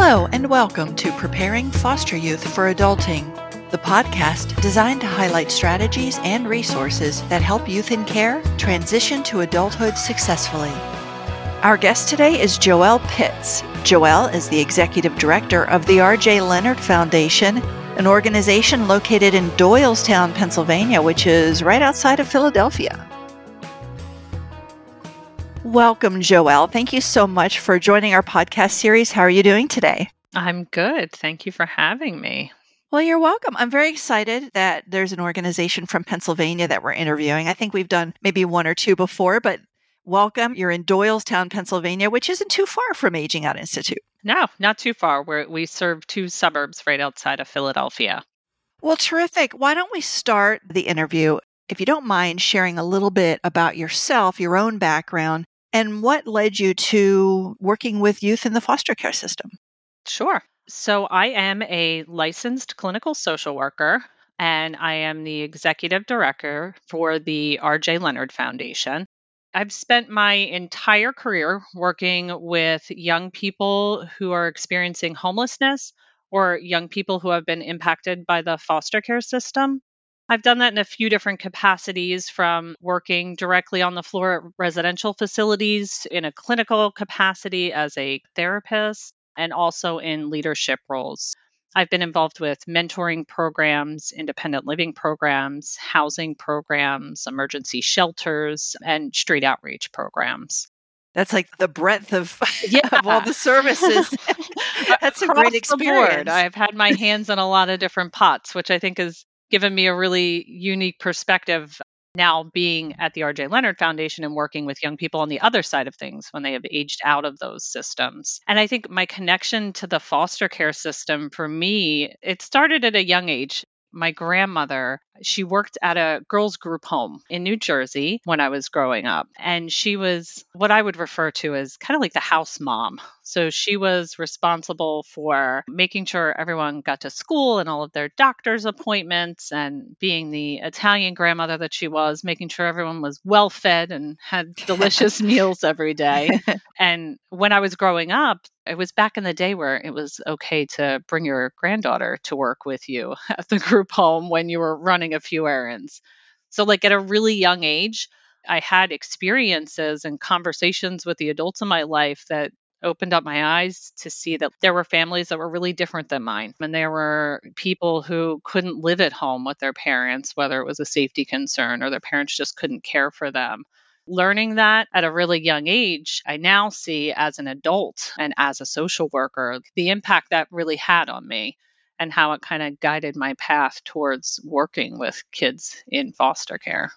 Hello, and welcome to Preparing Foster Youth for Adulting, the podcast designed to highlight strategies and resources that help youth in care transition to adulthood successfully. Our guest today is Joelle Pitts. Joelle is the executive director of the R.J. Leonard Foundation, an organization located in Doylestown, Pennsylvania, which is right outside of Philadelphia. Welcome, Joelle. Thank you so much for joining our podcast series. How are you doing today? I'm good. Thank you for having me. Well, you're welcome. I'm very excited that there's an organization from Pennsylvania that we're interviewing. I think we've done maybe one or two before, but welcome. You're in Doylestown, Pennsylvania, which isn't too far from Aging Out Institute. No, not too far. we we serve two suburbs right outside of Philadelphia. Well, terrific. Why don't we start the interview? If you don't mind sharing a little bit about yourself, your own background, and what led you to working with youth in the foster care system? Sure. So, I am a licensed clinical social worker and I am the executive director for the RJ Leonard Foundation. I've spent my entire career working with young people who are experiencing homelessness or young people who have been impacted by the foster care system. I've done that in a few different capacities from working directly on the floor at residential facilities in a clinical capacity as a therapist and also in leadership roles. I've been involved with mentoring programs, independent living programs, housing programs, emergency shelters, and street outreach programs. That's like the breadth of, yeah. of all the services. That's a great experience. I've had my hands in a lot of different pots, which I think has given me a really unique perspective now being at the RJ Leonard Foundation and working with young people on the other side of things when they have aged out of those systems. And I think my connection to the foster care system for me, it started at a young age. My grandmother, she worked at a girls' group home in New Jersey when I was growing up. And she was what I would refer to as kind of like the house mom. So she was responsible for making sure everyone got to school and all of their doctor's appointments, and being the Italian grandmother that she was, making sure everyone was well fed and had delicious meals every day. And when I was growing up, it was back in the day where it was okay to bring your granddaughter to work with you at the group home when you were running a few errands. So, like at a really young age, I had experiences and conversations with the adults in my life that opened up my eyes to see that there were families that were really different than mine. And there were people who couldn't live at home with their parents, whether it was a safety concern or their parents just couldn't care for them. Learning that at a really young age, I now see as an adult and as a social worker the impact that really had on me and how it kind of guided my path towards working with kids in foster care.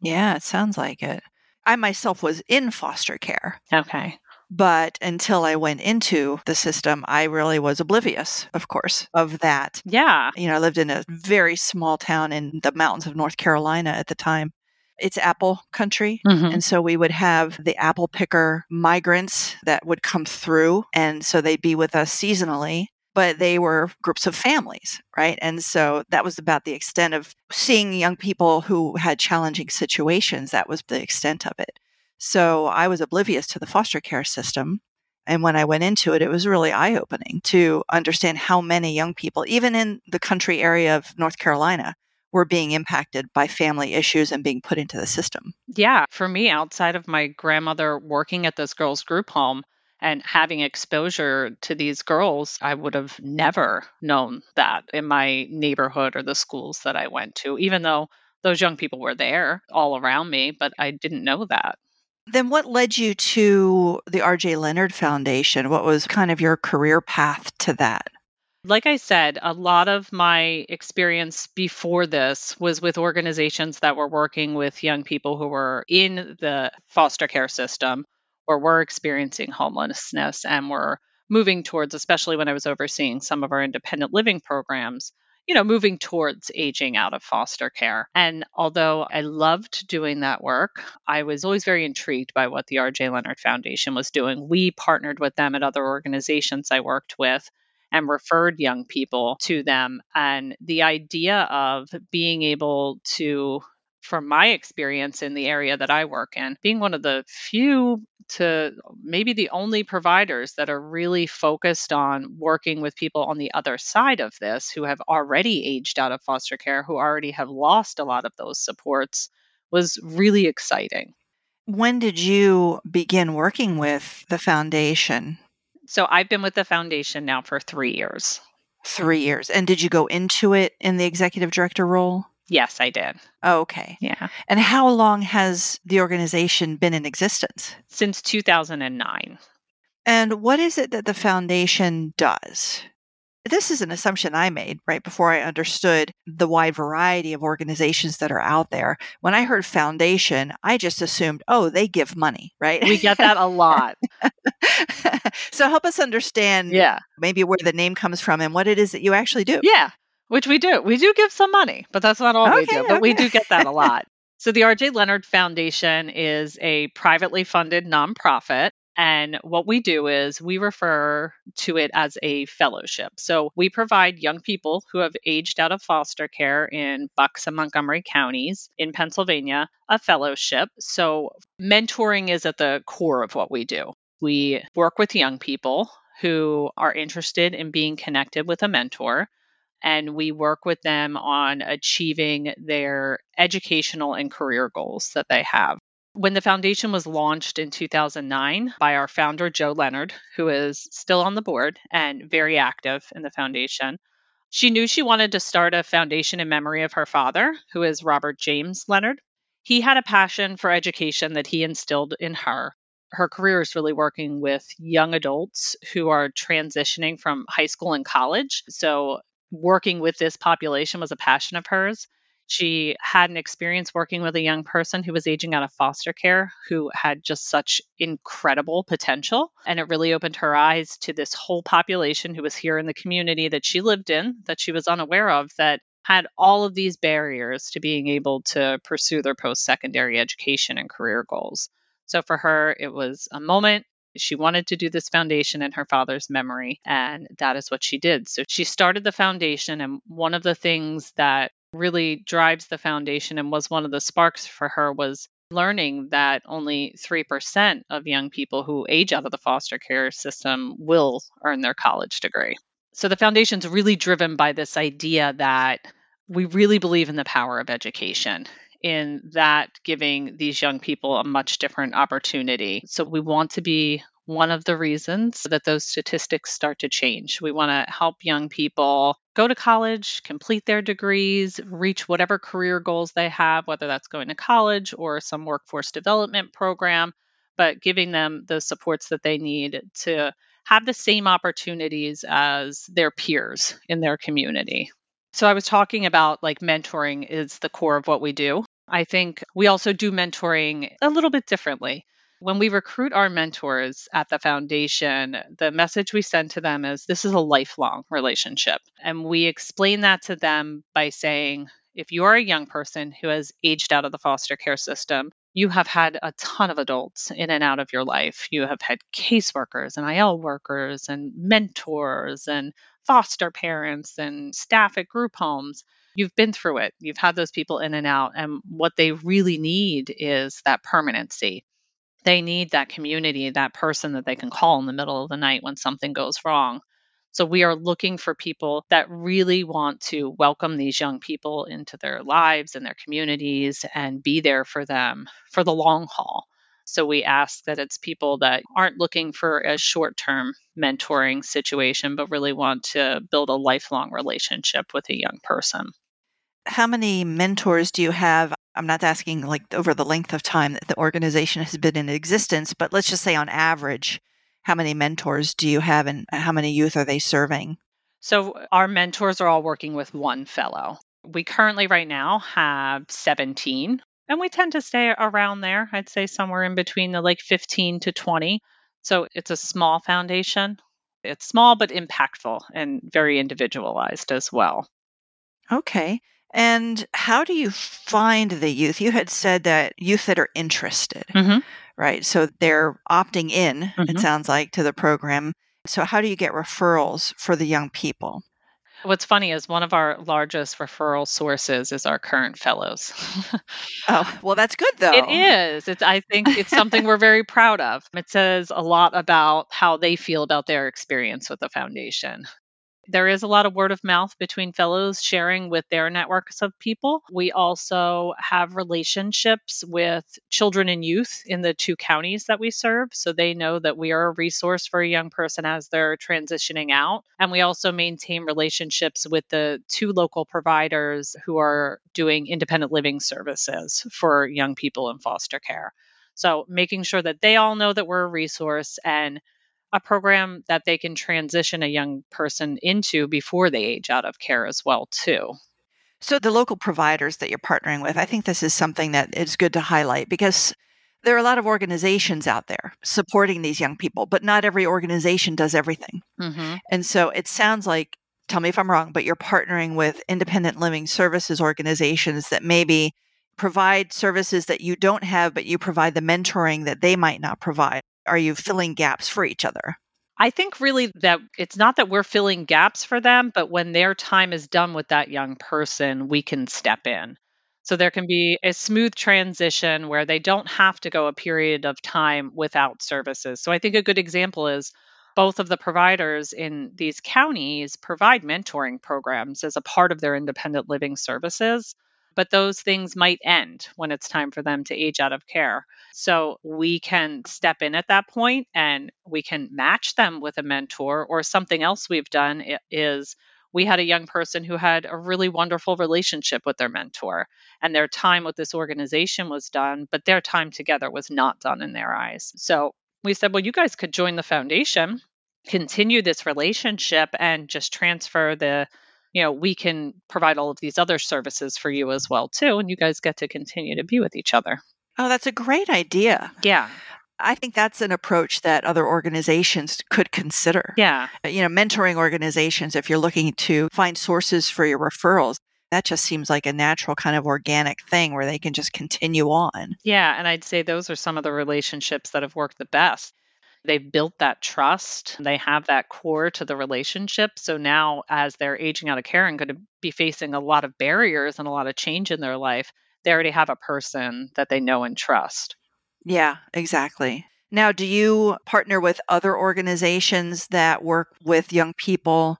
Yeah, it sounds like it. I myself was in foster care. Okay. But until I went into the system, I really was oblivious, of course, of that. Yeah. You know, I lived in a very small town in the mountains of North Carolina at the time. It's apple country. Mm-hmm. And so we would have the apple picker migrants that would come through. And so they'd be with us seasonally but they were groups of families, right? And so that was about the extent of seeing young people who had challenging situations. That was the extent of it. So I was oblivious to the foster care system. And when I went into it, it was really eye opening to understand how many young people, even in the country area of North Carolina, were being impacted by family issues and being put into the system. Yeah. For me, outside of my grandmother working at this girls' group home and having exposure to these girls, I would have never known that in my neighborhood or the schools that I went to, even though those young people were there all around me, but I didn't know that. Then what led you to the RJ Leonard Foundation? What was kind of your career path to that? Like I said, a lot of my experience before this was with organizations that were working with young people who were in the foster care system or were experiencing homelessness and were moving towards, especially when I was overseeing some of our independent living programs, you know, moving towards aging out of foster care. And although I loved doing that work, I was always very intrigued by what the RJ Leonard Foundation was doing. We partnered with them at other organizations I worked with and referred young people to them. And the idea of being able to from my experience in the area that I work in, being one of the few to maybe the only providers that are really focused on working with people on the other side of this who have already aged out of foster care, who already have lost a lot of those supports, was really exciting. When did you begin working with the foundation? So I've been with the foundation now for three years. Three years. And did you go into it in the executive director role? Yes, I did. okay. Yeah. And how long has the organization been in existence? Since 2009. And what is it that the foundation does? This is an assumption I made right before I understood the wide variety of organizations that are out there. When I heard foundation, I just assumed, oh, they give money, right? We get that a lot. so help us understand yeah. maybe where the name comes from and what it is that you actually do. Yeah, which we do. We do give some money, but that's not all okay, we do. But we do get that a lot. So the RJ Leonard Foundation is a privately funded nonprofit. And what we do is we refer to it as a fellowship. So we provide young people who have aged out of foster care in Bucks and Montgomery counties in Pennsylvania a fellowship. So mentoring is at the core of what we do. We work with young people who are interested in being connected with a mentor and we work with them on achieving their educational and career goals that they have. When the foundation was launched in 2009 by our founder, Joe Leonard, who is still on the board and very active in the foundation, she knew she wanted to start a foundation in memory of her father, who is Robert James Leonard. He had a passion for education that he instilled in her. Her career is really working with young adults who are transitioning from high school and college. So, working with this population was a passion of hers. She had an experience working with a young person who was aging out of foster care who had just such incredible potential. And it really opened her eyes to this whole population who was here in the community that she lived in, that she was unaware of, that had all of these barriers to being able to pursue their post secondary education and career goals. So for her, it was a moment. She wanted to do this foundation in her father's memory, and that is what she did. So she started the foundation, and one of the things that really drives the foundation and was one of the sparks for her was learning that only 3% of young people who age out of the foster care system will earn their college degree. So the foundation's really driven by this idea that we really believe in the power of education in that giving these young people a much different opportunity. So we want to be one of the reasons that those statistics start to change. We want to help young people go to college, complete their degrees, reach whatever career goals they have, whether that's going to college or some workforce development program, but giving them the supports that they need to have the same opportunities as their peers in their community. So I was talking about like mentoring is the core of what we do. I think we also do mentoring a little bit differently. When we recruit our mentors at the foundation, the message we send to them is this is a lifelong relationship. And we explain that to them by saying, if you are a young person who has aged out of the foster care system, you have had a ton of adults in and out of your life. You have had caseworkers and IL workers and mentors and foster parents and staff at group homes. You've been through it. You've had those people in and out. And what they really need is that permanency they need that community, that person that they can call in the middle of the night when something goes wrong. So we are looking for people that really want to welcome these young people into their lives and their communities and be there for them for the long haul. So we ask that it's people that aren't looking for a short term mentoring situation, but really want to build a lifelong relationship with a young person. How many mentors do you have I'm not asking like over the length of time that the organization has been in existence, but let's just say on average, how many mentors do you have and how many youth are they serving? So, our mentors are all working with one fellow. We currently, right now, have 17, and we tend to stay around there. I'd say somewhere in between the like 15 to 20. So, it's a small foundation. It's small but impactful and very individualized as well. Okay. And how do you find the youth? You had said that youth that are interested, mm-hmm. right? So they're opting in, mm-hmm. it sounds like, to the program. So, how do you get referrals for the young people? What's funny is one of our largest referral sources is our current fellows. oh, well, that's good though. It is. It's I think it's something we're very proud of. It says a lot about how they feel about their experience with the foundation. There is a lot of word of mouth between fellows sharing with their networks of people. We also have relationships with children and youth in the two counties that we serve. So they know that we are a resource for a young person as they're transitioning out. And we also maintain relationships with the two local providers who are doing independent living services for young people in foster care. So making sure that they all know that we're a resource and a program that they can transition a young person into before they age out of care as well too. So the local providers that you're partnering with, I think this is something that is good to highlight because there are a lot of organizations out there supporting these young people, but not every organization does everything. Mm-hmm. And so it sounds like, tell me if I'm wrong, but you're partnering with independent living services organizations that maybe provide services that you don't have, but you provide the mentoring that they might not provide are you filling gaps for each other? I think really that it's not that we're filling gaps for them, but when their time is done with that young person, we can step in. So there can be a smooth transition where they don't have to go a period of time without services. So I think a good example is both of the providers in these counties provide mentoring programs as a part of their independent living services but those things might end when it's time for them to age out of care. So we can step in at that point and we can match them with a mentor or something else we've done is we had a young person who had a really wonderful relationship with their mentor and their time with this organization was done but their time together was not done in their eyes so we said well you guys could join the foundation continue this relationship and just transfer the you know, we can provide all of these other services for you as well too and you guys get to continue to be with each other. Oh, that's a great idea. Yeah. I think that's an approach that other organizations could consider. Yeah. Uh, you know, mentoring organizations, if you're looking to find sources for your referrals, that just seems like a natural kind of organic thing where they can just continue on. Yeah. And I'd say those are some of the relationships that have worked the best. They've built that trust. They have that core to the relationship. So now, as they're aging out of care and going to be facing a lot of barriers and a lot of change in their life, they already have a person that they know and trust. Yeah, exactly. Now, do you partner with other organizations that work with young people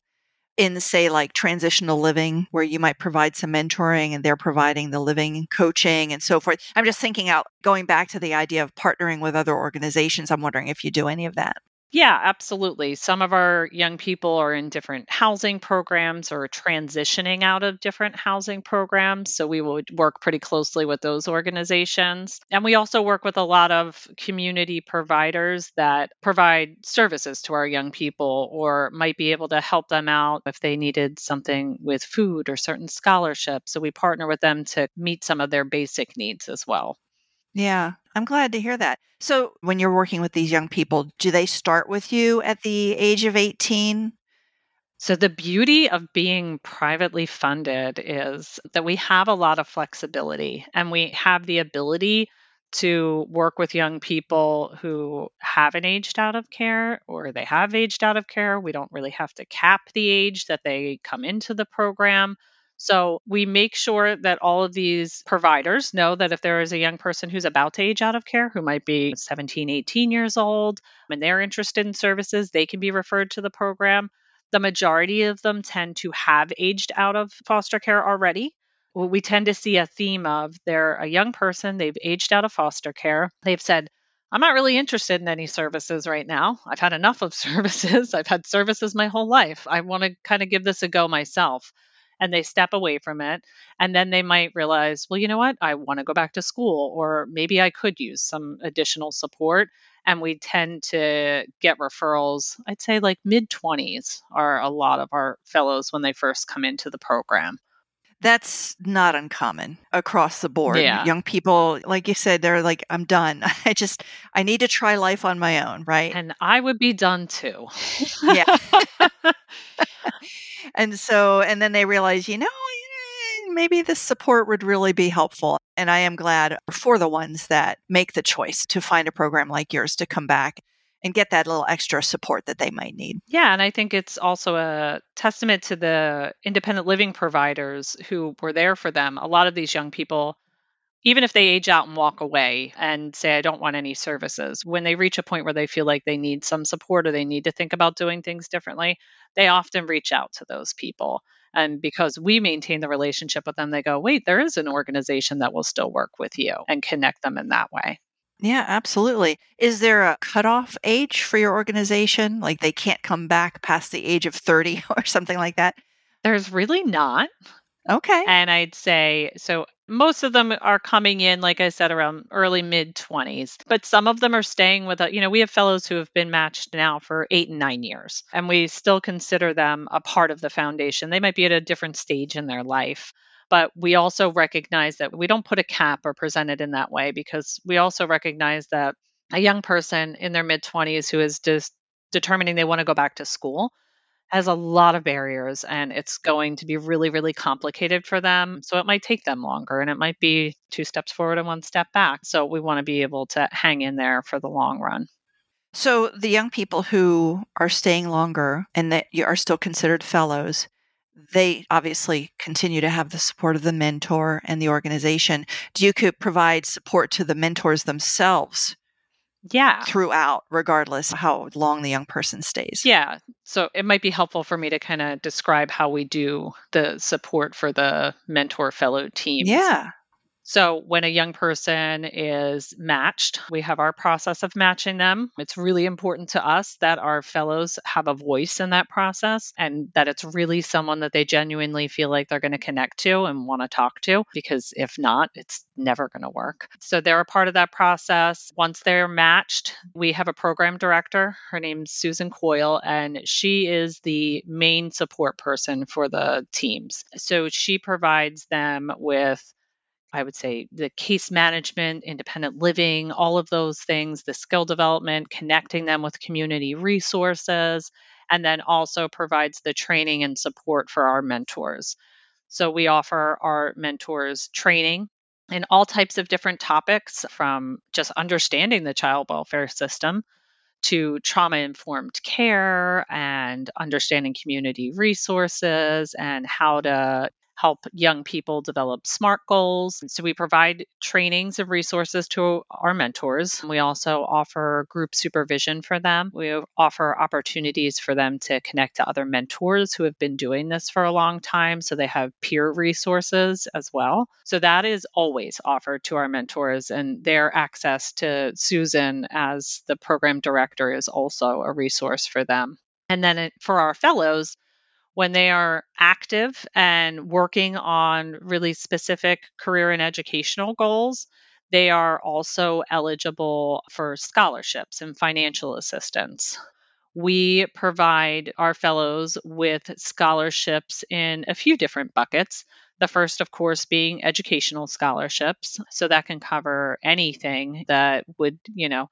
in say like transitional living where you might provide some mentoring and they're providing the living coaching and so forth. I'm just thinking out going back to the idea of partnering with other organizations i'm wondering if you do any of that yeah, absolutely. Some of our young people are in different housing programs or transitioning out of different housing programs. So we would work pretty closely with those organizations. And we also work with a lot of community providers that provide services to our young people or might be able to help them out if they needed something with food or certain scholarships. So we partner with them to meet some of their basic needs as well. Yeah, I'm glad to hear that. So, when you're working with these young people, do they start with you at the age of 18? So, the beauty of being privately funded is that we have a lot of flexibility and we have the ability to work with young people who haven't aged out of care or they have aged out of care. We don't really have to cap the age that they come into the program. So we make sure that all of these providers know that if there is a young person who's about to age out of care, who might be 17, 18 years old, and they're interested in services, they can be referred to the program. The majority of them tend to have aged out of foster care already. We tend to see a theme of they're a young person, they've aged out of foster care. They've said, I'm not really interested in any services right now. I've had enough of services. I've had services my whole life. I want to kind of give this a go myself and they step away from it. And then they might realize, well, you know what? I want to go back to school, or maybe I could use some additional support. And we tend to get referrals, I'd say like mid 20s are a lot of our fellows when they first come into the program that's not uncommon across the board. Yeah. Young people, like you said, they're like, I'm done. I just, I need to try life on my own, right? And I would be done too. yeah. and so, and then they realize, you know, eh, maybe this support would really be helpful. And I am glad for the ones that make the choice to find a program like yours to come back and get that little extra support that they might need. Yeah, and I think it's also a testament to the independent living providers who were there for them. A lot of these young people even if they age out and walk away and say, I don't want any services, when they reach a point where they feel like they need some support or they need to think about doing things differently, they often reach out to those people. And because we maintain the relationship with them, they go, wait, there is an organization that will still work with you and connect them in that way. Yeah, absolutely. Is there a cutoff age for your organization? Like they can't come back past the age of 30 or something like that? There's really not. Okay. And I'd say so most of them are coming in like I said around early mid 20s, but some of them are staying with a, you know, we have fellows who have been matched now for 8 and 9 years and we still consider them a part of the foundation. They might be at a different stage in their life. But we also recognize that we don't put a cap or present it in that way because we also recognize that a young person in their mid 20s who is just determining they want to go back to school has a lot of barriers and it's going to be really, really complicated for them. So it might take them longer and it might be two steps forward and one step back. So we want to be able to hang in there for the long run. So the young people who are staying longer and that you are still considered fellows, they obviously continue to have the support of the mentor and the organization. Do you could provide support to the mentors themselves yeah. throughout regardless how long the young person stays? Yeah so it might be helpful for me to kind of describe how we do the support for the mentor fellow team yeah so, when a young person is matched, we have our process of matching them. It's really important to us that our fellows have a voice in that process and that it's really someone that they genuinely feel like they're going to connect to and want to talk to, because if not, it's never going to work. So, they're a part of that process. Once they're matched, we have a program director. Her name's Susan Coyle, and she is the main support person for the teams. So, she provides them with I would say the case management, independent living, all of those things, the skill development, connecting them with community resources, and then also provides the training and support for our mentors. So we offer our mentors training in all types of different topics from just understanding the child welfare system to trauma informed care and understanding community resources and how to help young people develop SMART goals. So we provide trainings and resources to our mentors. We also offer group supervision for them. We offer opportunities for them to connect to other mentors who have been doing this for a long time. So they have peer resources as well. So that is always offered to our mentors, and their access to Susan as the program director is also a resource for them. And then for our fellows, when they are active and working on really specific career and educational goals, they are also eligible for scholarships and financial assistance. We provide our fellows with scholarships in a few different buckets. The first, of course, being educational scholarships. So that can cover anything that would, you know,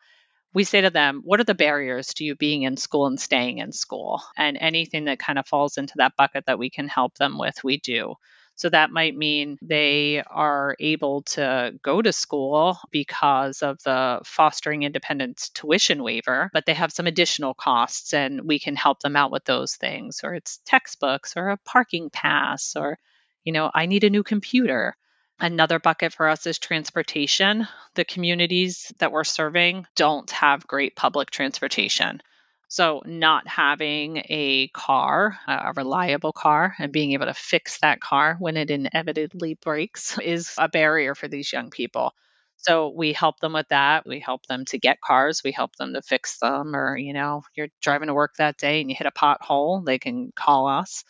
we say to them, what are the barriers to you being in school and staying in school? And anything that kind of falls into that bucket that we can help them with, we do. So that might mean they are able to go to school because of the fostering independence tuition waiver, but they have some additional costs and we can help them out with those things. Or it's textbooks or a parking pass or, you know, I need a new computer. Another bucket for us is transportation. The communities that we're serving don't have great public transportation. So, not having a car, a reliable car, and being able to fix that car when it inevitably breaks is a barrier for these young people. So, we help them with that. We help them to get cars. We help them to fix them. Or, you know, you're driving to work that day and you hit a pothole, they can call us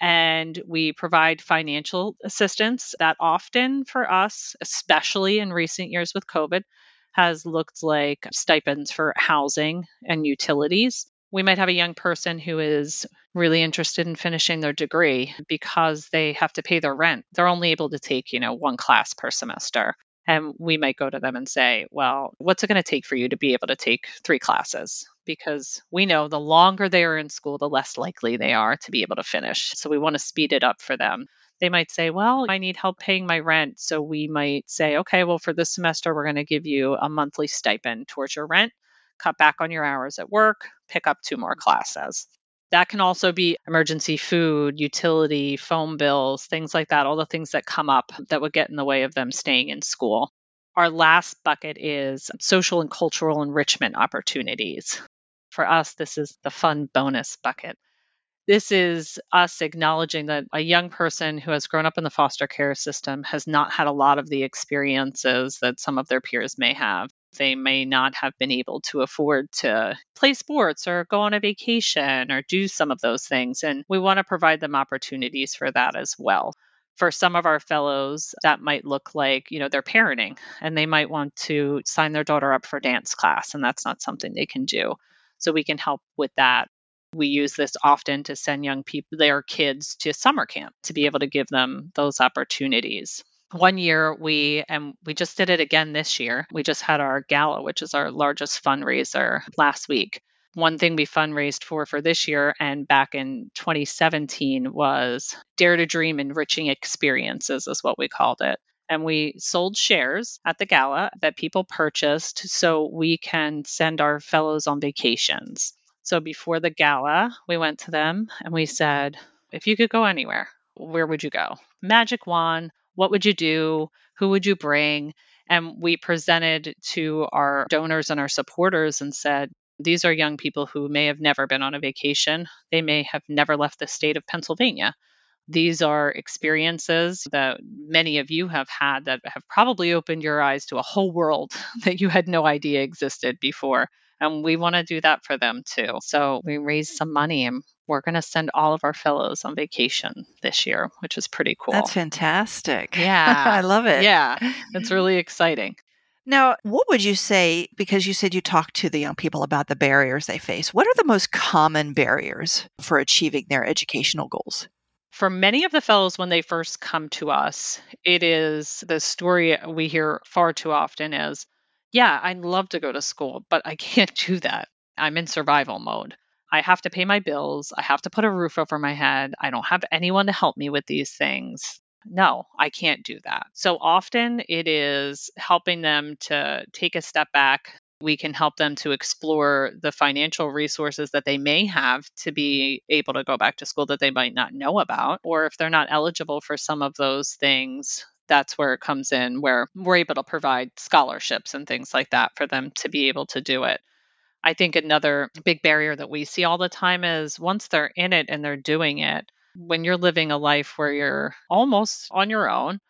and we provide financial assistance that often for us, especially in recent years with COVID, has looked like stipends for housing and utilities. We might have a young person who is really interested in finishing their degree because they have to pay their rent. They're only able to take, you know, one class per semester. And we might go to them and say, well, what's it going to take for you to be able to take three classes? Because we know the longer they are in school, the less likely they are to be able to finish. So we want to speed it up for them. They might say, well, I need help paying my rent. So we might say, okay, well, for this semester, we're going to give you a monthly stipend towards your rent cut back on your hours at work, pick up two more classes. That can also be emergency food, utility, phone bills, things like that, all the things that come up that would get in the way of them staying in school. Our last bucket is social and cultural enrichment opportunities. For us, this is the fun bonus bucket. This is us acknowledging that a young person who has grown up in the foster care system has not had a lot of the experiences that some of their peers may have they may not have been able to afford to play sports or go on a vacation or do some of those things. And we want to provide them opportunities for that as well. For some of our fellows, that might look like, you know, they're parenting and they might want to sign their daughter up for dance class, and that's not something they can do. So we can help with that. We use this often to send young people, their kids, to summer camp to be able to give them those opportunities one year we and we just did it again this year. We just had our gala which is our largest fundraiser last week. One thing we fundraised for for this year and back in 2017 was dare to dream enriching experiences is what we called it. And we sold shares at the gala that people purchased so we can send our fellows on vacations. So before the gala we went to them and we said if you could go anywhere where would you go? Magic wand what would you do? Who would you bring? And we presented to our donors and our supporters and said, these are young people who may have never been on a vacation. They may have never left the state of Pennsylvania. These are experiences that many of you have had that have probably opened your eyes to a whole world that you had no idea existed before. And we want to do that for them too. So we raised some money and we're going to send all of our fellows on vacation this year, which is pretty cool. That's fantastic. Yeah. I love it. Yeah. It's really exciting. Now, what would you say? Because you said you talked to the young people about the barriers they face. What are the most common barriers for achieving their educational goals? For many of the fellows, when they first come to us, it is the story we hear far too often is, yeah, I'd love to go to school, but I can't do that. I'm in survival mode. I have to pay my bills. I have to put a roof over my head. I don't have anyone to help me with these things. No, I can't do that. So often it is helping them to take a step back. We can help them to explore the financial resources that they may have to be able to go back to school that they might not know about. Or if they're not eligible for some of those things, that's where it comes in, where we're able to provide scholarships and things like that for them to be able to do it. I think another big barrier that we see all the time is once they're in it and they're doing it, when you're living a life where you're almost on your own,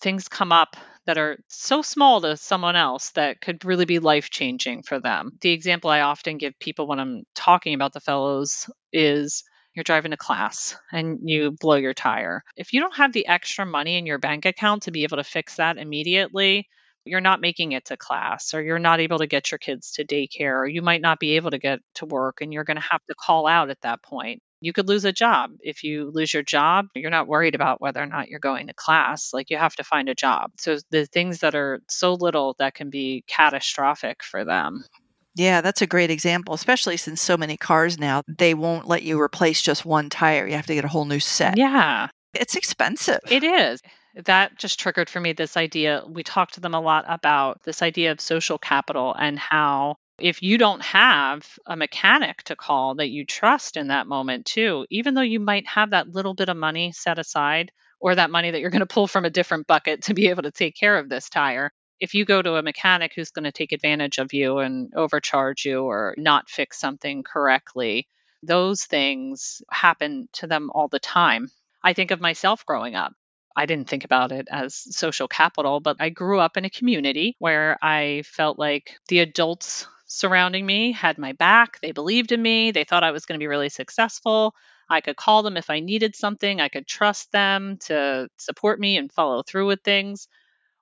things come up that are so small to someone else that could really be life changing for them. The example I often give people when I'm talking about the fellows is you're driving to class and you blow your tire. If you don't have the extra money in your bank account to be able to fix that immediately, you're not making it to class or you're not able to get your kids to daycare or you might not be able to get to work and you're going to have to call out at that point. You could lose a job. If you lose your job, you're not worried about whether or not you're going to class. Like you have to find a job. So the things that are so little that can be catastrophic for them. Yeah, that's a great example, especially since so many cars now, they won't let you replace just one tire. You have to get a whole new set. Yeah. It's expensive. It is that just triggered for me this idea. We talked to them a lot about this idea of social capital and how if you don't have a mechanic to call that you trust in that moment, too, even though you might have that little bit of money set aside or that money that you're going to pull from a different bucket to be able to take care of this tire, if you go to a mechanic who's going to take advantage of you and overcharge you or not fix something correctly, those things happen to them all the time. I think of myself growing up. I didn't think about it as social capital, but I grew up in a community where I felt like the adults surrounding me had my back. They believed in me. They thought I was going to be really successful. I could call them if I needed something. I could trust them to support me and follow through with things.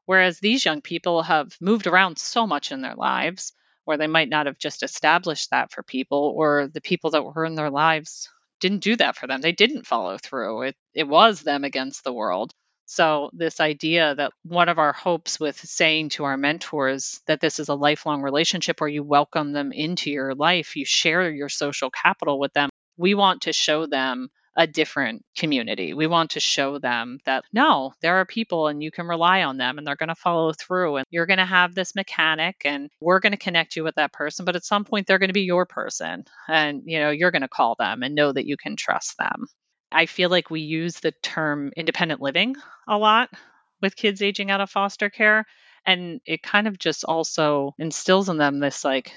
Whereas these young people have moved around so much in their lives where they might not have just established that for people, or the people that were in their lives didn't do that for them. They didn't follow through. It it was them against the world. So this idea that one of our hopes with saying to our mentors that this is a lifelong relationship where you welcome them into your life, you share your social capital with them. We want to show them a different community. We want to show them that no, there are people and you can rely on them and they're going to follow through and you're going to have this mechanic and we're going to connect you with that person, but at some point they're going to be your person and you know, you're going to call them and know that you can trust them. I feel like we use the term independent living a lot with kids aging out of foster care and it kind of just also instills in them this like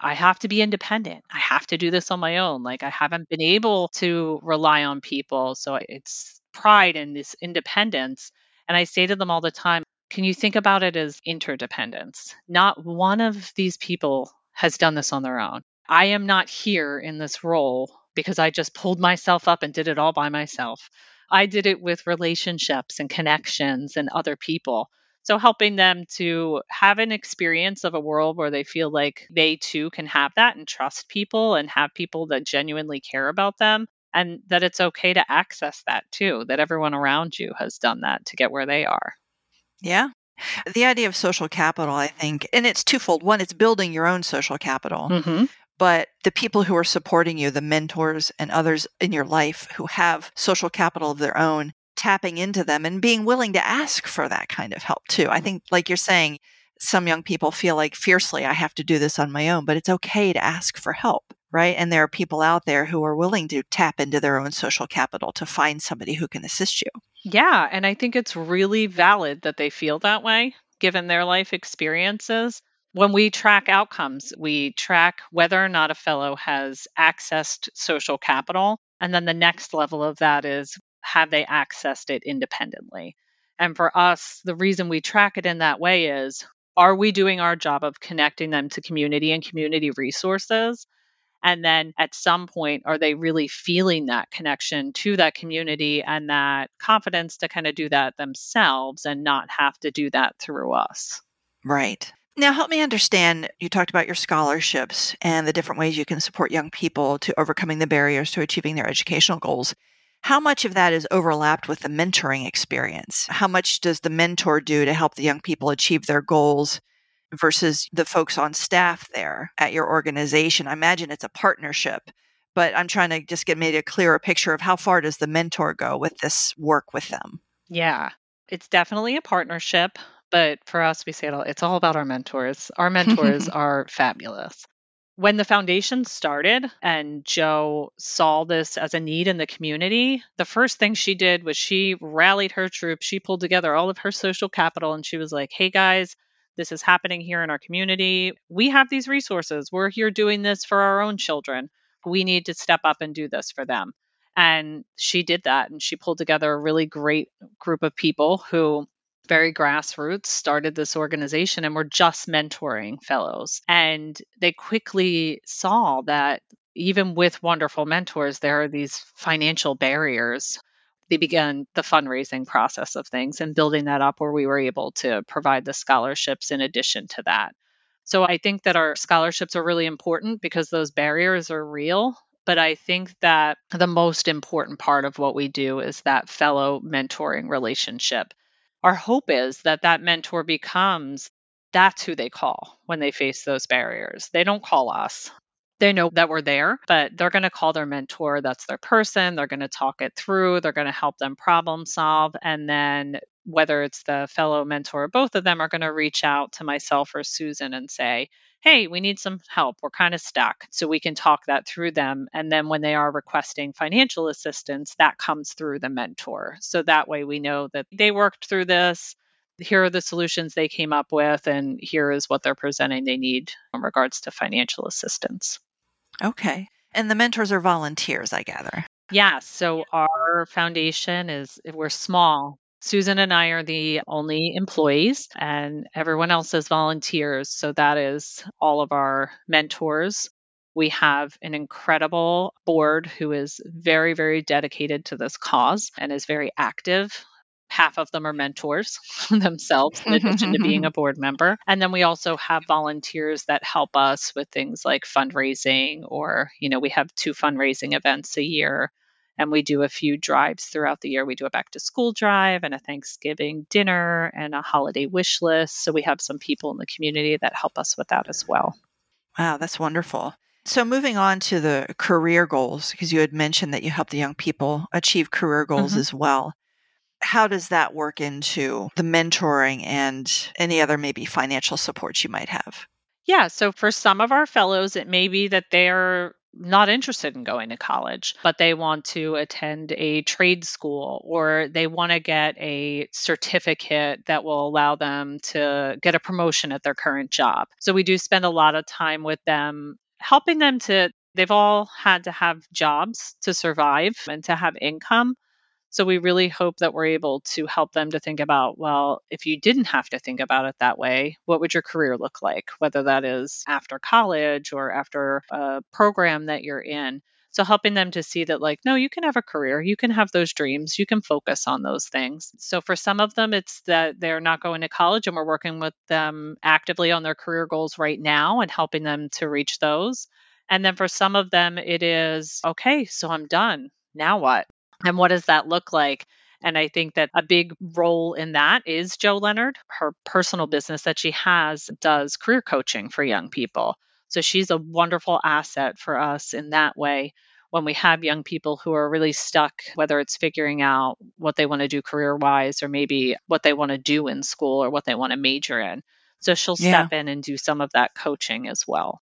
I have to be independent. I have to do this on my own. Like I haven't been able to rely on people. So it's pride and this independence. And I say to them all the time, can you think about it as interdependence? Not one of these people has done this on their own. I am not here in this role because I just pulled myself up and did it all by myself. I did it with relationships and connections and other people. So, helping them to have an experience of a world where they feel like they too can have that and trust people and have people that genuinely care about them, and that it's okay to access that too, that everyone around you has done that to get where they are. Yeah. The idea of social capital, I think, and it's twofold. One, it's building your own social capital. Mm-hmm but the people who are supporting you, the mentors and others in your life who have social capital of their own, tapping into them and being willing to ask for that kind of help too. I think, like you're saying, some young people feel like fiercely, I have to do this on my own, but it's okay to ask for help, right? And there are people out there who are willing to tap into their own social capital to find somebody who can assist you. Yeah. And I think it's really valid that they feel that way given their life experiences. When we track outcomes, we track whether or not a fellow has accessed social capital. And then the next level of that is have they accessed it independently? And for us, the reason we track it in that way is are we doing our job of connecting them to community and community resources? And then at some point, are they really feeling that connection to that community and that confidence to kind of do that themselves and not have to do that through us? Right. Now, help me understand. You talked about your scholarships and the different ways you can support young people to overcoming the barriers to achieving their educational goals. How much of that is overlapped with the mentoring experience? How much does the mentor do to help the young people achieve their goals versus the folks on staff there at your organization? I imagine it's a partnership, but I'm trying to just get maybe a clearer picture of how far does the mentor go with this work with them? Yeah, it's definitely a partnership. But for us, we say it all, it's all about our mentors. Our mentors are fabulous when the foundation started and Joe saw this as a need in the community, the first thing she did was she rallied her troops. She pulled together all of her social capital and she was like, hey guys, this is happening here in our community. We have these resources. We're here doing this for our own children. We need to step up and do this for them. And she did that and she pulled together a really great group of people who very grassroots, started this organization and were just mentoring fellows. And they quickly saw that even with wonderful mentors, there are these financial barriers. They began the fundraising process of things and building that up where we were able to provide the scholarships in addition to that. So I think that our scholarships are really important because those barriers are real. But I think that the most important part of what we do is that fellow mentoring relationship our hope is that that mentor becomes that's who they call when they face those barriers. They don't call us. They know that we're there, but they're going to call their mentor. That's their person. They're going to talk it through. They're going to help them problem solve. And then, whether it's the fellow mentor, both of them are going to reach out to myself or Susan and say, hey, we need some help. We're kind of stuck. So we can talk that through them. And then when they are requesting financial assistance, that comes through the mentor. So that way we know that they worked through this. Here are the solutions they came up with, and here is what they're presenting they need in regards to financial assistance. Okay. And the mentors are volunteers, I gather. Yeah. So our foundation is, we're small, Susan and I are the only employees, and everyone else is volunteers. So that is all of our mentors. We have an incredible board who is very, very dedicated to this cause and is very active. Half of them are mentors themselves, in addition to being a board member. And then we also have volunteers that help us with things like fundraising, or, you know, we have two fundraising events a year and we do a few drives throughout the year. We do a back to school drive and a Thanksgiving dinner and a holiday wish list. So we have some people in the community that help us with that as well. Wow, that's wonderful. So, moving on to the career goals, because you had mentioned that you help the young people achieve career goals mm-hmm. as well. How does that work into the mentoring and any other maybe financial support you might have? Yeah. So, for some of our fellows, it may be that they're not interested in going to college, but they want to attend a trade school or they want to get a certificate that will allow them to get a promotion at their current job. So we do spend a lot of time with them, helping them to. They've all had to have jobs to survive and to have income. So we really hope that we're able to help them to think about, well, if you didn't have to think about it that way, what would your career look like? Whether that is after college or after a program that you're in. So helping them to see that, like, no, you can have a career, you can have those dreams, you can focus on those things. So for some of them, it's that they're not going to college and we're working with them actively on their career goals right now and helping them to reach those. And then for some of them, it is, okay, so I'm done. Now what? And what does that look like? And I think that a big role in that is Joe Leonard. Her personal business that she has does career coaching for young people. So she's a wonderful asset for us in that way when we have young people who are really stuck, whether it's figuring out what they want to do career wise or maybe what they want to do in school or what they want to major in. So she'll step yeah. in and do some of that coaching as well.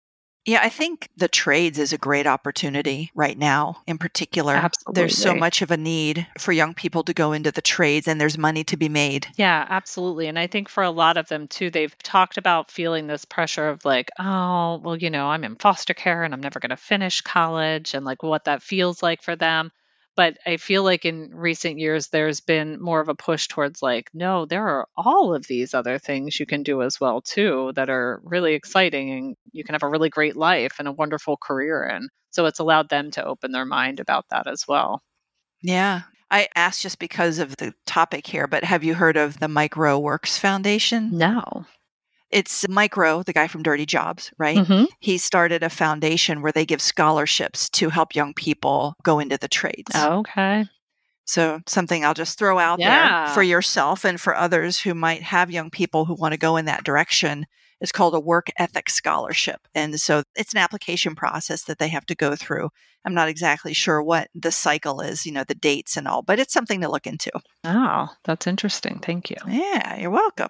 Yeah, I think the trades is a great opportunity right now in particular. Absolutely. There's so much of a need for young people to go into the trades and there's money to be made. Yeah, absolutely. And I think for a lot of them too, they've talked about feeling this pressure of like, oh, well, you know, I'm in foster care and I'm never going to finish college and like what that feels like for them. But I feel like in recent years, there's been more of a push towards like, no, there are all of these other things you can do as well, too, that are really exciting and you can have a really great life and a wonderful career in. So it's allowed them to open their mind about that as well. Yeah. I asked just because of the topic here, but have you heard of the Mike Rowe Works Foundation? No it's Mike Rowe, the guy from Dirty Jobs, right? Mm-hmm. He started a foundation where they give scholarships to help young people go into the trades. okay. So, something I'll just throw out yeah. there for yourself and for others who might have young people who want to go in that direction. It's called a work ethic scholarship. And so it's an application process that they have to go through. I'm not exactly sure what the cycle is, you know, the dates and all, but it's something to look into. Oh, that's interesting. Thank you. Yeah, you're welcome.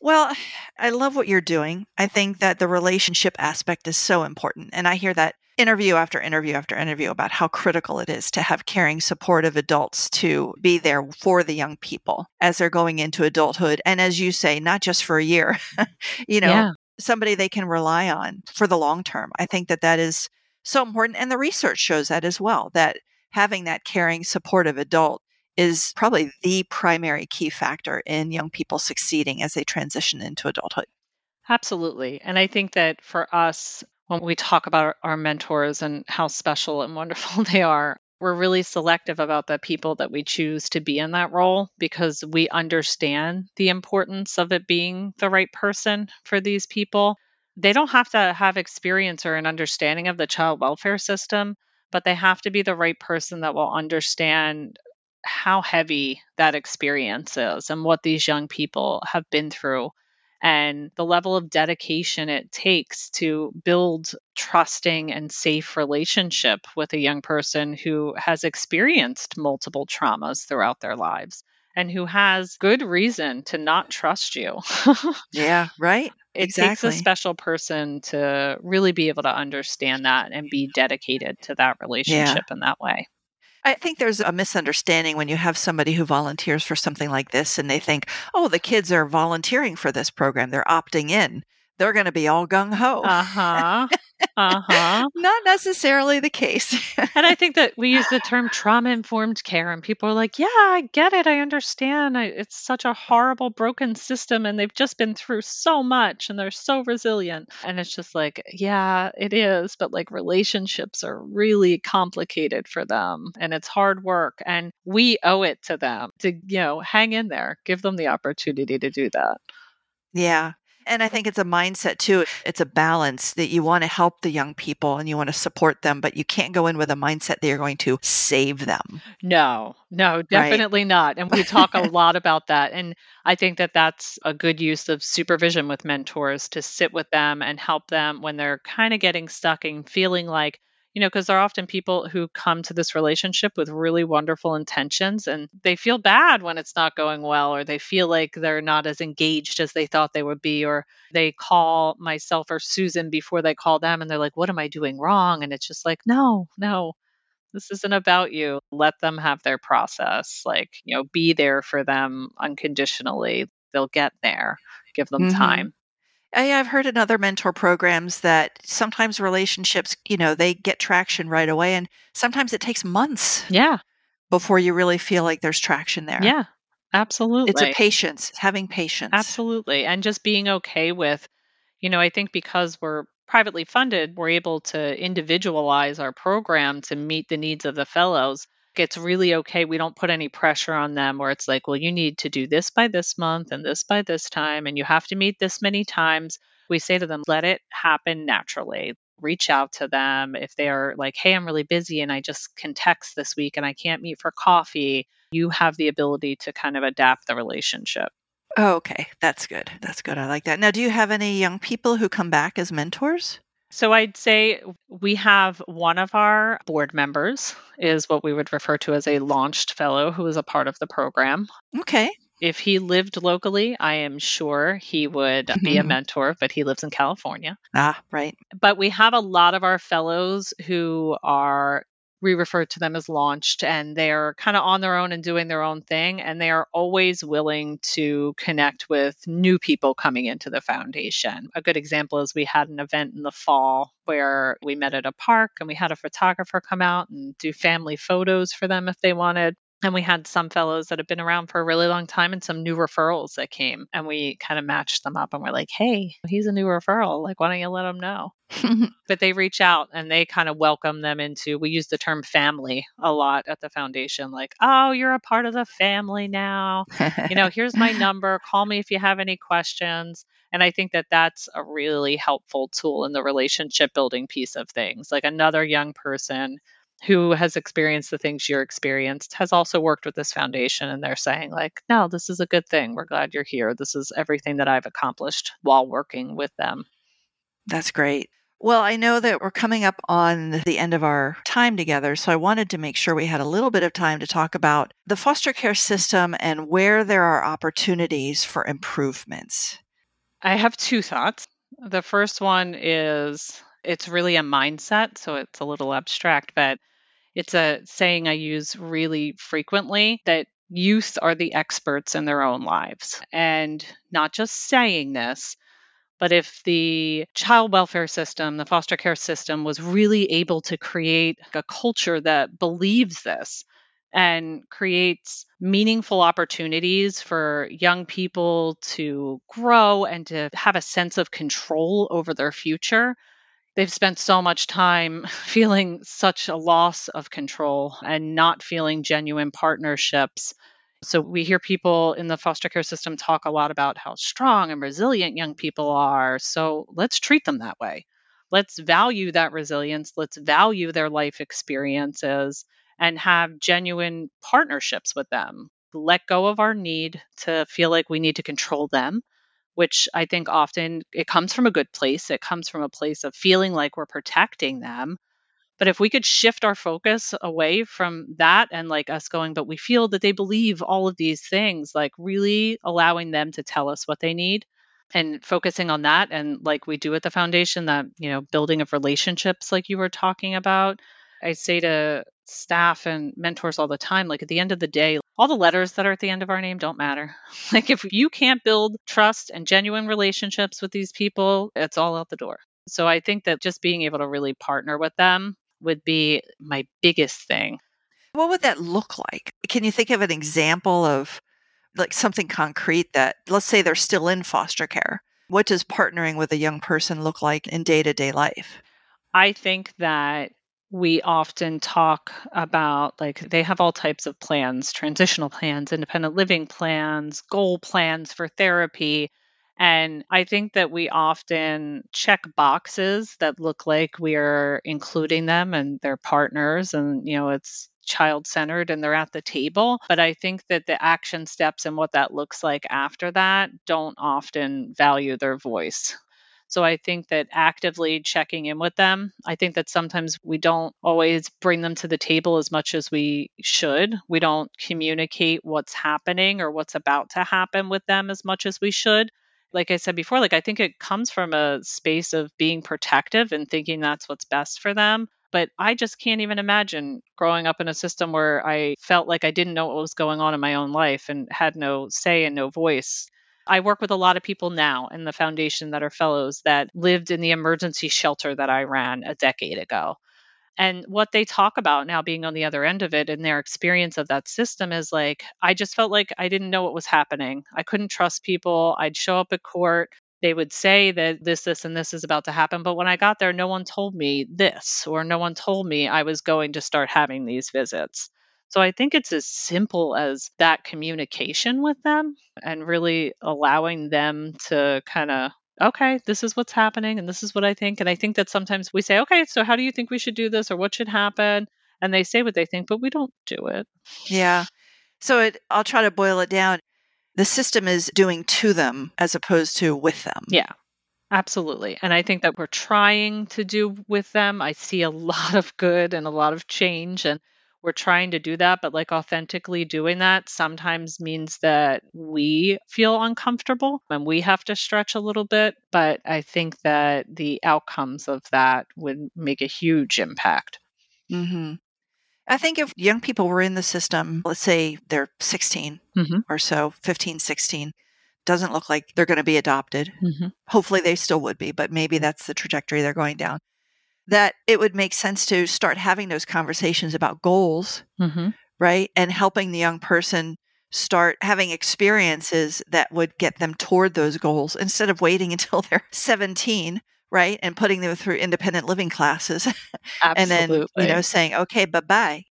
Well, I love what you're doing. I think that the relationship aspect is so important. And I hear that interview after interview after interview about how critical it is to have caring, supportive adults to be there for the young people as they're going into adulthood. And as you say, not just for a year, you know, yeah. somebody they can rely on for the long term. I think that that is so important. And the research shows that as well, that having that caring, supportive adult is probably the primary key factor in young people succeeding as they transition into adulthood. Absolutely. And I think that for us, when we talk about our mentors and how special and wonderful they are, we're really selective about the people that we choose to be in that role because we understand the importance of it being the right person for these people. They don't have to have experience or an understanding of the child welfare system, but they have to be the right person that will understand how heavy that experience is and what these young people have been through and the level of dedication it takes to build trusting and safe relationship with a young person who has experienced multiple traumas throughout their lives and who has good reason to not trust you. yeah, right. It exactly. takes a special person to really be able to understand that and be dedicated to that relationship yeah. in that way. I think there's a misunderstanding when you have somebody who volunteers for something like this and they think, oh, the kids are volunteering for this program, they're opting in they're going to be all gung ho. Uh huh. Uh huh. Not necessarily the case. and I think that we use the term trauma informed care, and people are like, yeah, I get it. I understand. I, it's such a horrible, broken system, and they've just been through so much, and they're so resilient. And it's just like, yeah, it is. But like relationships are really complicated for them, and it's hard work. And we owe it to them to, you know, hang in there, give them the opportunity to do that. Yeah. And I think it's a mindset too. It's a balance that you want to help the young people and you want to support them, but you can't go in with a mindset that you're going to save them. No, no, definitely right? not. And we talk a lot about that. And I think that that's a good use of supervision with mentors to sit with them and help them when they're kind of getting stuck and feeling like, you know, because there are often people who come to this relationship with really wonderful intentions and they feel bad when it's not going well, or they feel like they're not as engaged as they thought they would be, or they call myself or Susan before they call them and they're like, What am I doing wrong? And it's just like, No, no, this isn't about you. Let them have their process. Like, you know, be there for them unconditionally. They'll get there. Give them mm-hmm. time. I, I've heard in other mentor programs that sometimes relationships, you know, they get traction right away, and sometimes it takes months. Yeah. Before you really feel like there's traction there. Yeah, absolutely. It's a patience, having patience. Absolutely. And just being okay with, you know, I think because we're privately funded, we're able to individualize our program to meet the needs of the fellows it's really okay. We don't put any pressure on them where it's like, well, you need to do this by this month and this by this time, and you have to meet this many times. We say to them, let it happen naturally. Reach out to them. If they are like, hey, I'm really busy and I just can text this week and I can't meet for coffee, you have the ability to kind of adapt the relationship. Oh, okay. That's good. That's good. I like that. Now, do you have any young people who come back as mentors? So I'd say we have one of our board members is what we would refer to as a launched fellow who is a part of the program. Okay. If he lived locally, I am sure he would be a mentor, but he lives in California. Ah, right. But we have a lot of our fellows who are we refer to them as launched and they're kind of on their own and doing their own thing and they are always willing to connect with new people coming into the foundation. A good example is we had an event in the fall where we met at a park and we had a photographer come out and do family photos for them if they wanted and we had some fellows that have been around for a really long time and some new referrals that came. And we kind of matched them up and we're like, hey, he's a new referral. Like, why don't you let him know? but they reach out and they kind of welcome them into, we use the term family a lot at the foundation. Like, oh, you're a part of the family now. you know, here's my number. Call me if you have any questions. And I think that that's a really helpful tool in the relationship building piece of things. Like another young person who has experienced the things you're experienced has also worked with this foundation and they're saying like no this is a good thing we're glad you're here this is everything that i've accomplished while working with them that's great well, I know that we're coming up on the end of our time together, so I wanted to make sure we had a little bit of time to talk about the foster care system and where there are opportunities for improvements. I have two thoughts. The first one is it's really a mindset, so it's a little abstract, but it's a saying I use really frequently that youth are the experts in their own lives. And not just saying this, but if the child welfare system, the foster care system was really able to create a culture that believes this and creates meaningful opportunities for young people to grow and to have a sense of control over their future, they've spent so much time feeling such a loss of control and not feeling genuine partnerships. So we hear people in the foster care system talk a lot about how strong and resilient young people are. So let's treat them that way. Let's value that resilience. Let's value their life experiences and have genuine partnerships with them. Let go of our need to feel like we need to control them which I think often it comes from a good place. It comes from a place of feeling like we're protecting them. But if we could shift our focus away from that and like us going, but we feel that they believe all of these things, like really allowing them to tell us what they need and focusing on that. And like we do at the foundation, that, you know, building of relationships, like you were talking about. I say to staff and mentors all the time, like at the end of the day, all the letters that are at the end of our name don't matter. Like if you can't build trust and genuine relationships with these people, it's all out the door. So I think that just being able to really partner with them would be my biggest thing. What would that look like? Can you think of an example of like something concrete that let's say they're still in foster care? What does partnering with a young person look like in day-to-day life? I think that we often talk about like they have all types of plans transitional plans independent living plans goal plans for therapy And I think that we often check boxes that look like we are including them and their partners, and, you know, it's child centered and they're at the table. But I think that the action steps and what that looks like after that don't often value their voice. So I think that actively checking in with them, I think that sometimes we don't always bring them to the table as much as we should. We don't communicate what's happening or what's about to happen with them as much as we should. Like I said before, like I think it comes from a space of being protective and thinking that's what's best for them. But I just can't even imagine growing up in a system where I felt like I didn't know what was going on in my own life and had no say and no voice. I work with a lot of people now in the foundation that are fellows that lived in the emergency shelter that I ran a decade ago. And what they talk about now being on the other end of it and their experience of that system is like, I just felt like I didn't know what was happening. I couldn't trust people. I'd show up at court. They would say that this, this, and this is about to happen. But when I got there, no one told me this, or no one told me I was going to start having these visits. So I think it's as simple as that communication with them and really allowing them to kind of okay, this is what's happening and this is what I think. And I think that sometimes we say, okay, so how do you think we should do this or what should happen? And they say what they think, but we don't do it. Yeah. So it, I'll try to boil it down. The system is doing to them as opposed to with them. Yeah. Absolutely. And I think that we're trying to do with them. I see a lot of good and a lot of change. And we're trying to do that, but like authentically doing that sometimes means that we feel uncomfortable and we have to stretch a little bit. But I think that the outcomes of that would make a huge impact. Mm-hmm. I think if young people were in the system, let's say they're 16 mm-hmm. or so, 15, 16, doesn't look like they're going to be adopted. Mm-hmm. Hopefully they still would be, but maybe that's the trajectory they're going down that it would make sense to start having those conversations about goals, mm-hmm. right? And helping the young person start having experiences that would get them toward those goals instead of waiting until they're 17 right and putting them through independent living classes and then you know saying okay bye-bye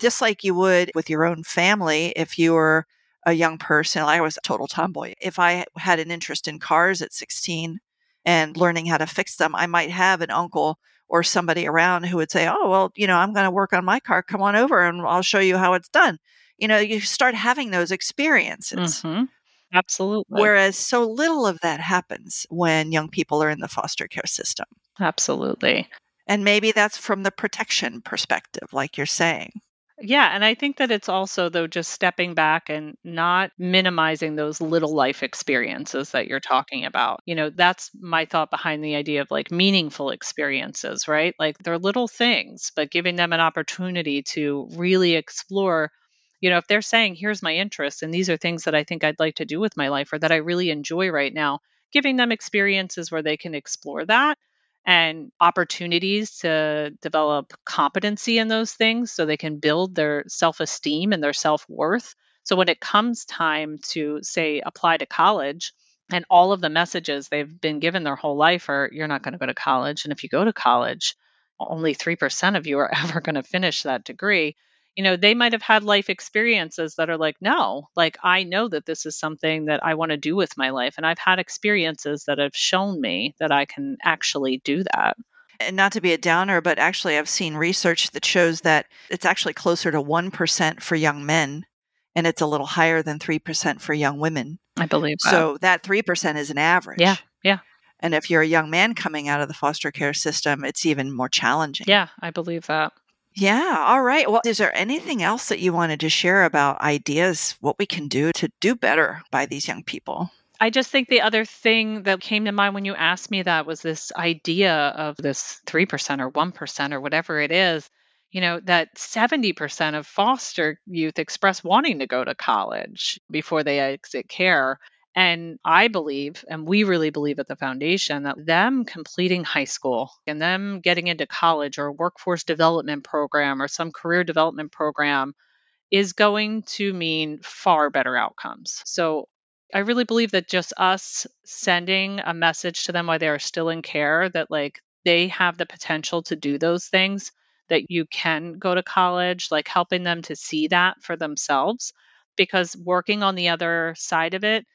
just like you would with your own family if you were a young person i was a total tomboy if i had an interest in cars at 16 and learning how to fix them i might have an uncle or somebody around who would say, Oh, well, you know, I'm going to work on my car. Come on over and I'll show you how it's done. You know, you start having those experiences. Mm-hmm. Absolutely. Whereas so little of that happens when young people are in the foster care system. Absolutely. And maybe that's from the protection perspective, like you're saying. Yeah, and I think that it's also though just stepping back and not minimizing those little life experiences that you're talking about. You know, that's my thought behind the idea of like meaningful experiences, right? Like they're little things, but giving them an opportunity to really explore you know, if they're saying, here's my interests and these are things that I think I'd like to do with my life or that I really enjoy right now, giving them experiences where they can explore that and opportunities to develop competency in those things so they can build their self esteem and their self worth. So when it comes time to, say, apply to college, and all of the messages they've been given their whole life are you're not going to go to college. And if you go to college, only 3% of you are ever going to finish that degree you know, they might have had life experiences that are like, no, like I know that this is something that I want to do with my life. And I've had experiences that have shown me that I can actually do that. And not to be a downer, but actually, I've seen research that shows that it's actually closer to 1% for young men and it's a little higher than 3% for young women. I believe that. So that 3% is an average. Yeah. Yeah. And if you're a young man coming out of the foster care system, it's even more challenging. Yeah, I believe that. Yeah. All right. Well, is there anything else that you wanted to share about ideas, what we can do to do better by these young people? I just think the other thing that came to mind when you asked me that was this idea of this 3% or 1% or whatever it is, you know, that 70% of foster youth express wanting to go to college before they exit care. And I believe, and we really believe at the foundation, that them completing high school and them getting into college or workforce development program or some career development program is going to mean far better outcomes. So I really believe that just us sending a message to them while they are still in care that, like, they have the potential to do those things, that you can go to college, like helping them to see that for themselves. Because working on the other side of it,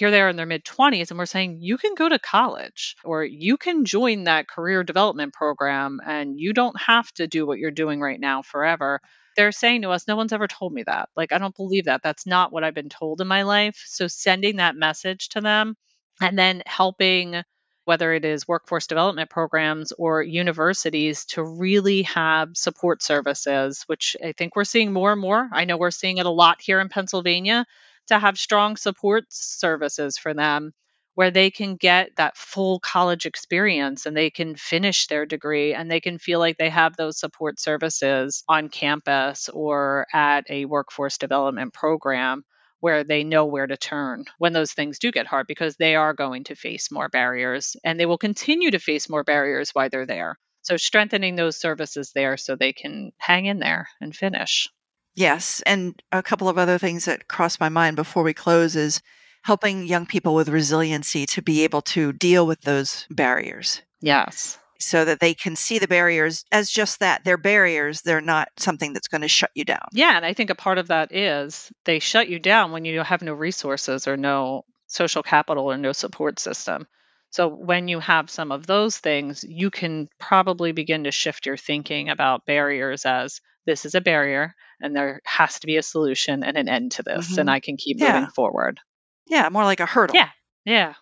here they are in their mid 20s and we're saying you can go to college or you can join that career development program and you don't have to do what you're doing right now forever. They're saying to us no one's ever told me that. Like i don't believe that. That's not what i've been told in my life. So sending that message to them and then helping whether it is workforce development programs or universities to really have support services which i think we're seeing more and more. I know we're seeing it a lot here in pennsylvania to have strong support services for them where they can get that full college experience and they can finish their degree and they can feel like they have those support services on campus or at a workforce development program where they know where to turn when those things do get hard because they are going to face more barriers and they will continue to face more barriers while they're there. So, strengthening those services there so they can hang in there and finish. Yes. And a couple of other things that crossed my mind before we close is helping young people with resiliency to be able to deal with those barriers. Yes. So that they can see the barriers as just that. They're barriers. They're not something that's going to shut you down. Yeah. And I think a part of that is they shut you down when you have no resources or no social capital or no support system. So when you have some of those things, you can probably begin to shift your thinking about barriers as this is a barrier and there has to be a solution and an end to this mm-hmm. and I can keep yeah. moving forward. Yeah, more like a hurdle. Yeah. Yeah.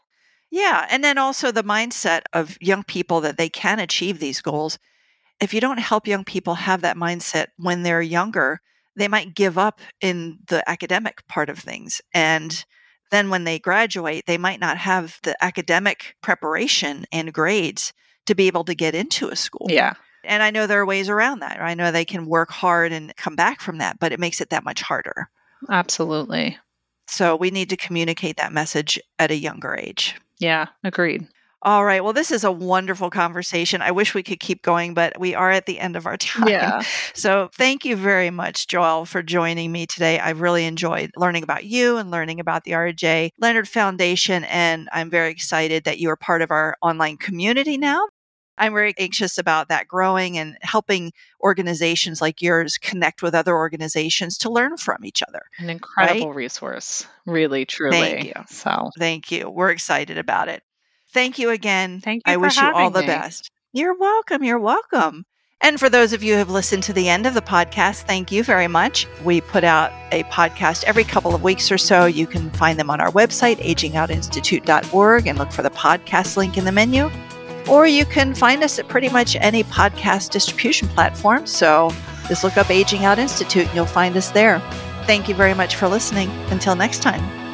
Yeah. And then also the mindset of young people that they can achieve these goals. If you don't help young people have that mindset when they're younger, they might give up in the academic part of things. And then when they graduate, they might not have the academic preparation and grades to be able to get into a school. Yeah. And I know there are ways around that. I know they can work hard and come back from that, but it makes it that much harder. Absolutely. So we need to communicate that message at a younger age. Yeah, agreed. All right. Well, this is a wonderful conversation. I wish we could keep going, but we are at the end of our time. Yeah. So thank you very much, Joel, for joining me today. I've really enjoyed learning about you and learning about the RJ Leonard Foundation. And I'm very excited that you are part of our online community now. I'm very anxious about that growing and helping organizations like yours connect with other organizations to learn from each other. An incredible right? resource, really, truly. Thank you. So, thank you. We're excited about it. Thank you again. Thank you. I wish you all the me. best. You're welcome. You're welcome. And for those of you who have listened to the end of the podcast, thank you very much. We put out a podcast every couple of weeks or so. You can find them on our website, agingoutinstitute.org, and look for the podcast link in the menu or you can find us at pretty much any podcast distribution platform. So just look up Aging Out Institute and you'll find us there. Thank you very much for listening. Until next time.